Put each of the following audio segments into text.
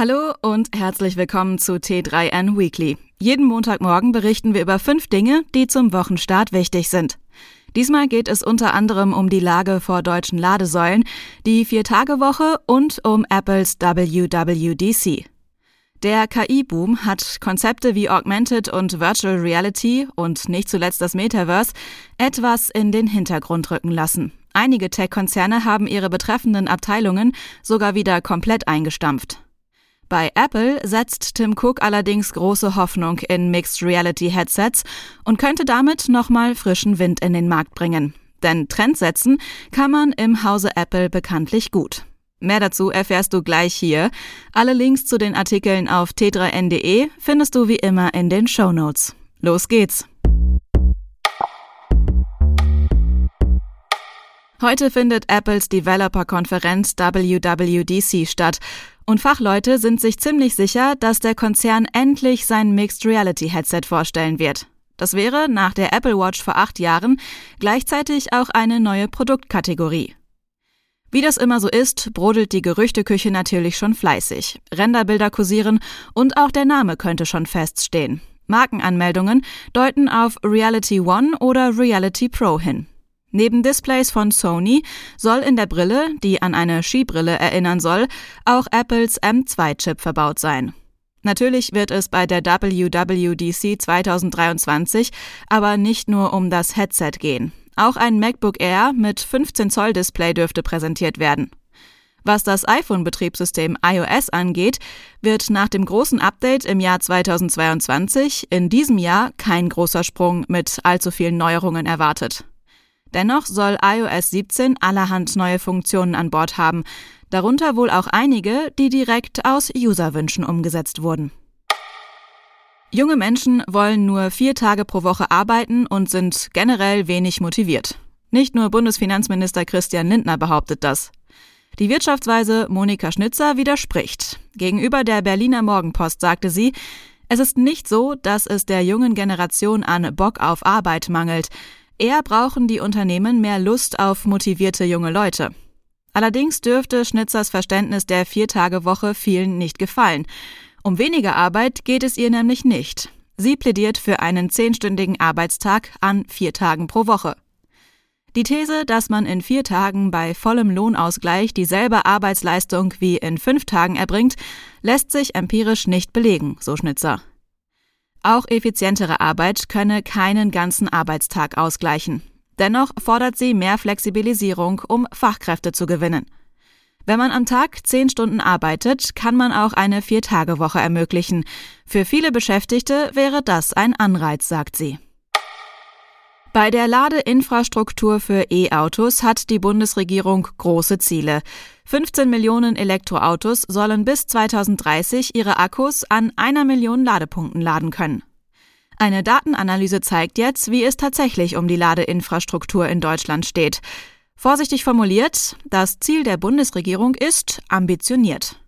Hallo und herzlich willkommen zu T3N Weekly. Jeden Montagmorgen berichten wir über fünf Dinge, die zum Wochenstart wichtig sind. Diesmal geht es unter anderem um die Lage vor deutschen Ladesäulen, die Vier-Tage-Woche und um Apples WWDC. Der KI-Boom hat Konzepte wie Augmented und Virtual Reality und nicht zuletzt das Metaverse etwas in den Hintergrund rücken lassen. Einige Tech-Konzerne haben ihre betreffenden Abteilungen sogar wieder komplett eingestampft. Bei Apple setzt Tim Cook allerdings große Hoffnung in Mixed Reality Headsets und könnte damit nochmal frischen Wind in den Markt bringen. Denn Trend setzen kann man im Hause Apple bekanntlich gut. Mehr dazu erfährst du gleich hier. Alle Links zu den Artikeln auf t3n.de findest du wie immer in den Show Notes. Los geht's! Heute findet Apples Developer-Konferenz WWDC statt und Fachleute sind sich ziemlich sicher, dass der Konzern endlich sein Mixed Reality Headset vorstellen wird. Das wäre nach der Apple Watch vor acht Jahren gleichzeitig auch eine neue Produktkategorie. Wie das immer so ist, brodelt die Gerüchteküche natürlich schon fleißig. Renderbilder kursieren und auch der Name könnte schon feststehen. Markenanmeldungen deuten auf Reality One oder Reality Pro hin. Neben Displays von Sony soll in der Brille, die an eine Skibrille erinnern soll, auch Apples M2-Chip verbaut sein. Natürlich wird es bei der WWDC 2023 aber nicht nur um das Headset gehen. Auch ein MacBook Air mit 15 Zoll Display dürfte präsentiert werden. Was das iPhone-Betriebssystem iOS angeht, wird nach dem großen Update im Jahr 2022 in diesem Jahr kein großer Sprung mit allzu vielen Neuerungen erwartet. Dennoch soll iOS 17 allerhand neue Funktionen an Bord haben, darunter wohl auch einige, die direkt aus Userwünschen umgesetzt wurden. Junge Menschen wollen nur vier Tage pro Woche arbeiten und sind generell wenig motiviert. Nicht nur Bundesfinanzminister Christian Lindner behauptet das. Die Wirtschaftsweise Monika Schnitzer widerspricht. Gegenüber der Berliner Morgenpost sagte sie, es ist nicht so, dass es der jungen Generation an Bock auf Arbeit mangelt. Eher brauchen die Unternehmen mehr Lust auf motivierte junge Leute. Allerdings dürfte Schnitzers Verständnis der Viertagewoche vielen nicht gefallen. Um weniger Arbeit geht es ihr nämlich nicht. Sie plädiert für einen zehnstündigen Arbeitstag an vier Tagen pro Woche. Die These, dass man in vier Tagen bei vollem Lohnausgleich dieselbe Arbeitsleistung wie in fünf Tagen erbringt, lässt sich empirisch nicht belegen, so Schnitzer. Auch effizientere Arbeit könne keinen ganzen Arbeitstag ausgleichen. Dennoch fordert sie mehr Flexibilisierung, um Fachkräfte zu gewinnen. Wenn man am Tag zehn Stunden arbeitet, kann man auch eine Viertagewoche ermöglichen. Für viele Beschäftigte wäre das ein Anreiz, sagt sie. Bei der Ladeinfrastruktur für E-Autos hat die Bundesregierung große Ziele. 15 Millionen Elektroautos sollen bis 2030 ihre Akkus an einer Million Ladepunkten laden können. Eine Datenanalyse zeigt jetzt, wie es tatsächlich um die Ladeinfrastruktur in Deutschland steht. Vorsichtig formuliert, das Ziel der Bundesregierung ist ambitioniert.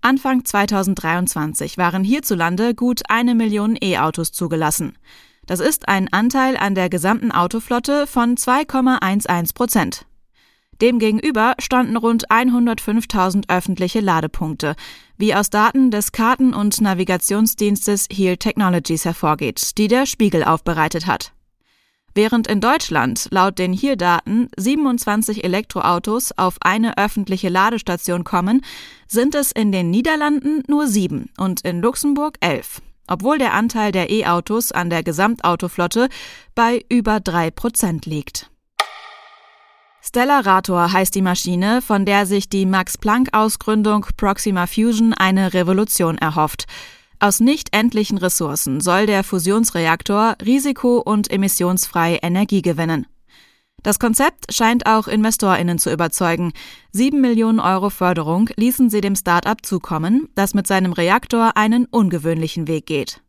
Anfang 2023 waren hierzulande gut eine Million E-Autos zugelassen. Das ist ein Anteil an der gesamten Autoflotte von 2,11 Prozent. Demgegenüber standen rund 105.000 öffentliche Ladepunkte, wie aus Daten des Karten- und Navigationsdienstes Heal Technologies hervorgeht, die der Spiegel aufbereitet hat. Während in Deutschland laut den Heal-Daten 27 Elektroautos auf eine öffentliche Ladestation kommen, sind es in den Niederlanden nur sieben und in Luxemburg elf obwohl der Anteil der E-Autos an der Gesamtautoflotte bei über drei Prozent liegt. Stellarator heißt die Maschine, von der sich die Max-Planck-Ausgründung Proxima Fusion eine Revolution erhofft. Aus nicht endlichen Ressourcen soll der Fusionsreaktor risiko- und emissionsfrei Energie gewinnen. Das Konzept scheint auch InvestorInnen zu überzeugen. Sieben Millionen Euro Förderung ließen sie dem Start-up zukommen, das mit seinem Reaktor einen ungewöhnlichen Weg geht.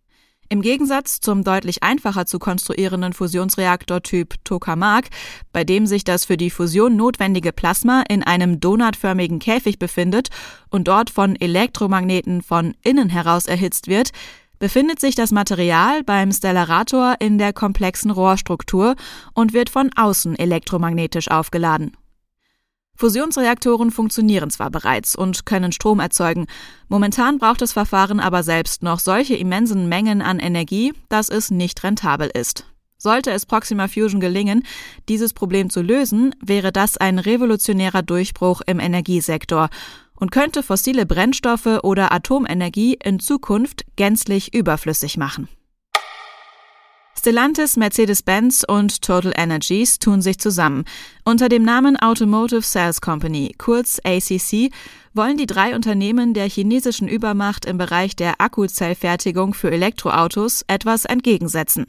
Im Gegensatz zum deutlich einfacher zu konstruierenden Fusionsreaktortyp Tokamak, bei dem sich das für die Fusion notwendige Plasma in einem donutförmigen Käfig befindet und dort von Elektromagneten von innen heraus erhitzt wird, befindet sich das Material beim Stellarator in der komplexen Rohrstruktur und wird von außen elektromagnetisch aufgeladen. Fusionsreaktoren funktionieren zwar bereits und können Strom erzeugen, momentan braucht das Verfahren aber selbst noch solche immensen Mengen an Energie, dass es nicht rentabel ist. Sollte es Proxima Fusion gelingen, dieses Problem zu lösen, wäre das ein revolutionärer Durchbruch im Energiesektor und könnte fossile Brennstoffe oder Atomenergie in Zukunft gänzlich überflüssig machen. Stellantis, Mercedes-Benz und Total Energies tun sich zusammen. Unter dem Namen Automotive Sales Company, kurz ACC, wollen die drei Unternehmen der chinesischen Übermacht im Bereich der Akkuzellfertigung für Elektroautos etwas entgegensetzen.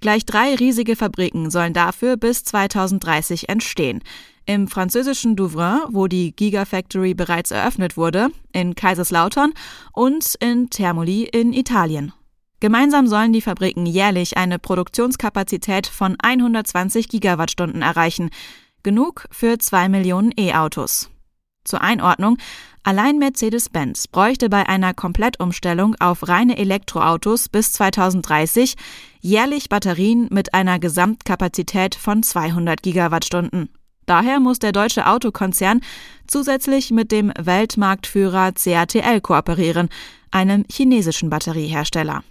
Gleich drei riesige Fabriken sollen dafür bis 2030 entstehen. Im französischen Douvrin, wo die Gigafactory bereits eröffnet wurde, in Kaiserslautern und in Termoli in Italien. Gemeinsam sollen die Fabriken jährlich eine Produktionskapazität von 120 Gigawattstunden erreichen, genug für zwei Millionen E-Autos. Zur Einordnung, allein Mercedes-Benz bräuchte bei einer Komplettumstellung auf reine Elektroautos bis 2030 jährlich Batterien mit einer Gesamtkapazität von 200 Gigawattstunden. Daher muss der deutsche Autokonzern zusätzlich mit dem Weltmarktführer CATL kooperieren, einem chinesischen Batteriehersteller.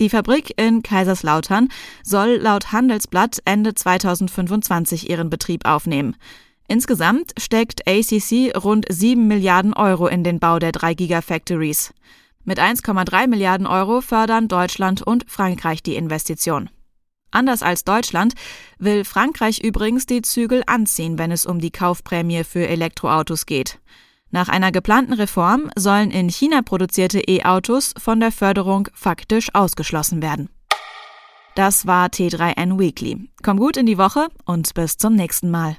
Die Fabrik in Kaiserslautern soll laut Handelsblatt Ende 2025 ihren Betrieb aufnehmen. Insgesamt steckt ACC rund 7 Milliarden Euro in den Bau der drei Gigafactories. Mit 1,3 Milliarden Euro fördern Deutschland und Frankreich die Investition. Anders als Deutschland will Frankreich übrigens die Zügel anziehen, wenn es um die Kaufprämie für Elektroautos geht. Nach einer geplanten Reform sollen in China produzierte E-Autos von der Förderung faktisch ausgeschlossen werden. Das war T3N Weekly. Komm gut in die Woche und bis zum nächsten Mal.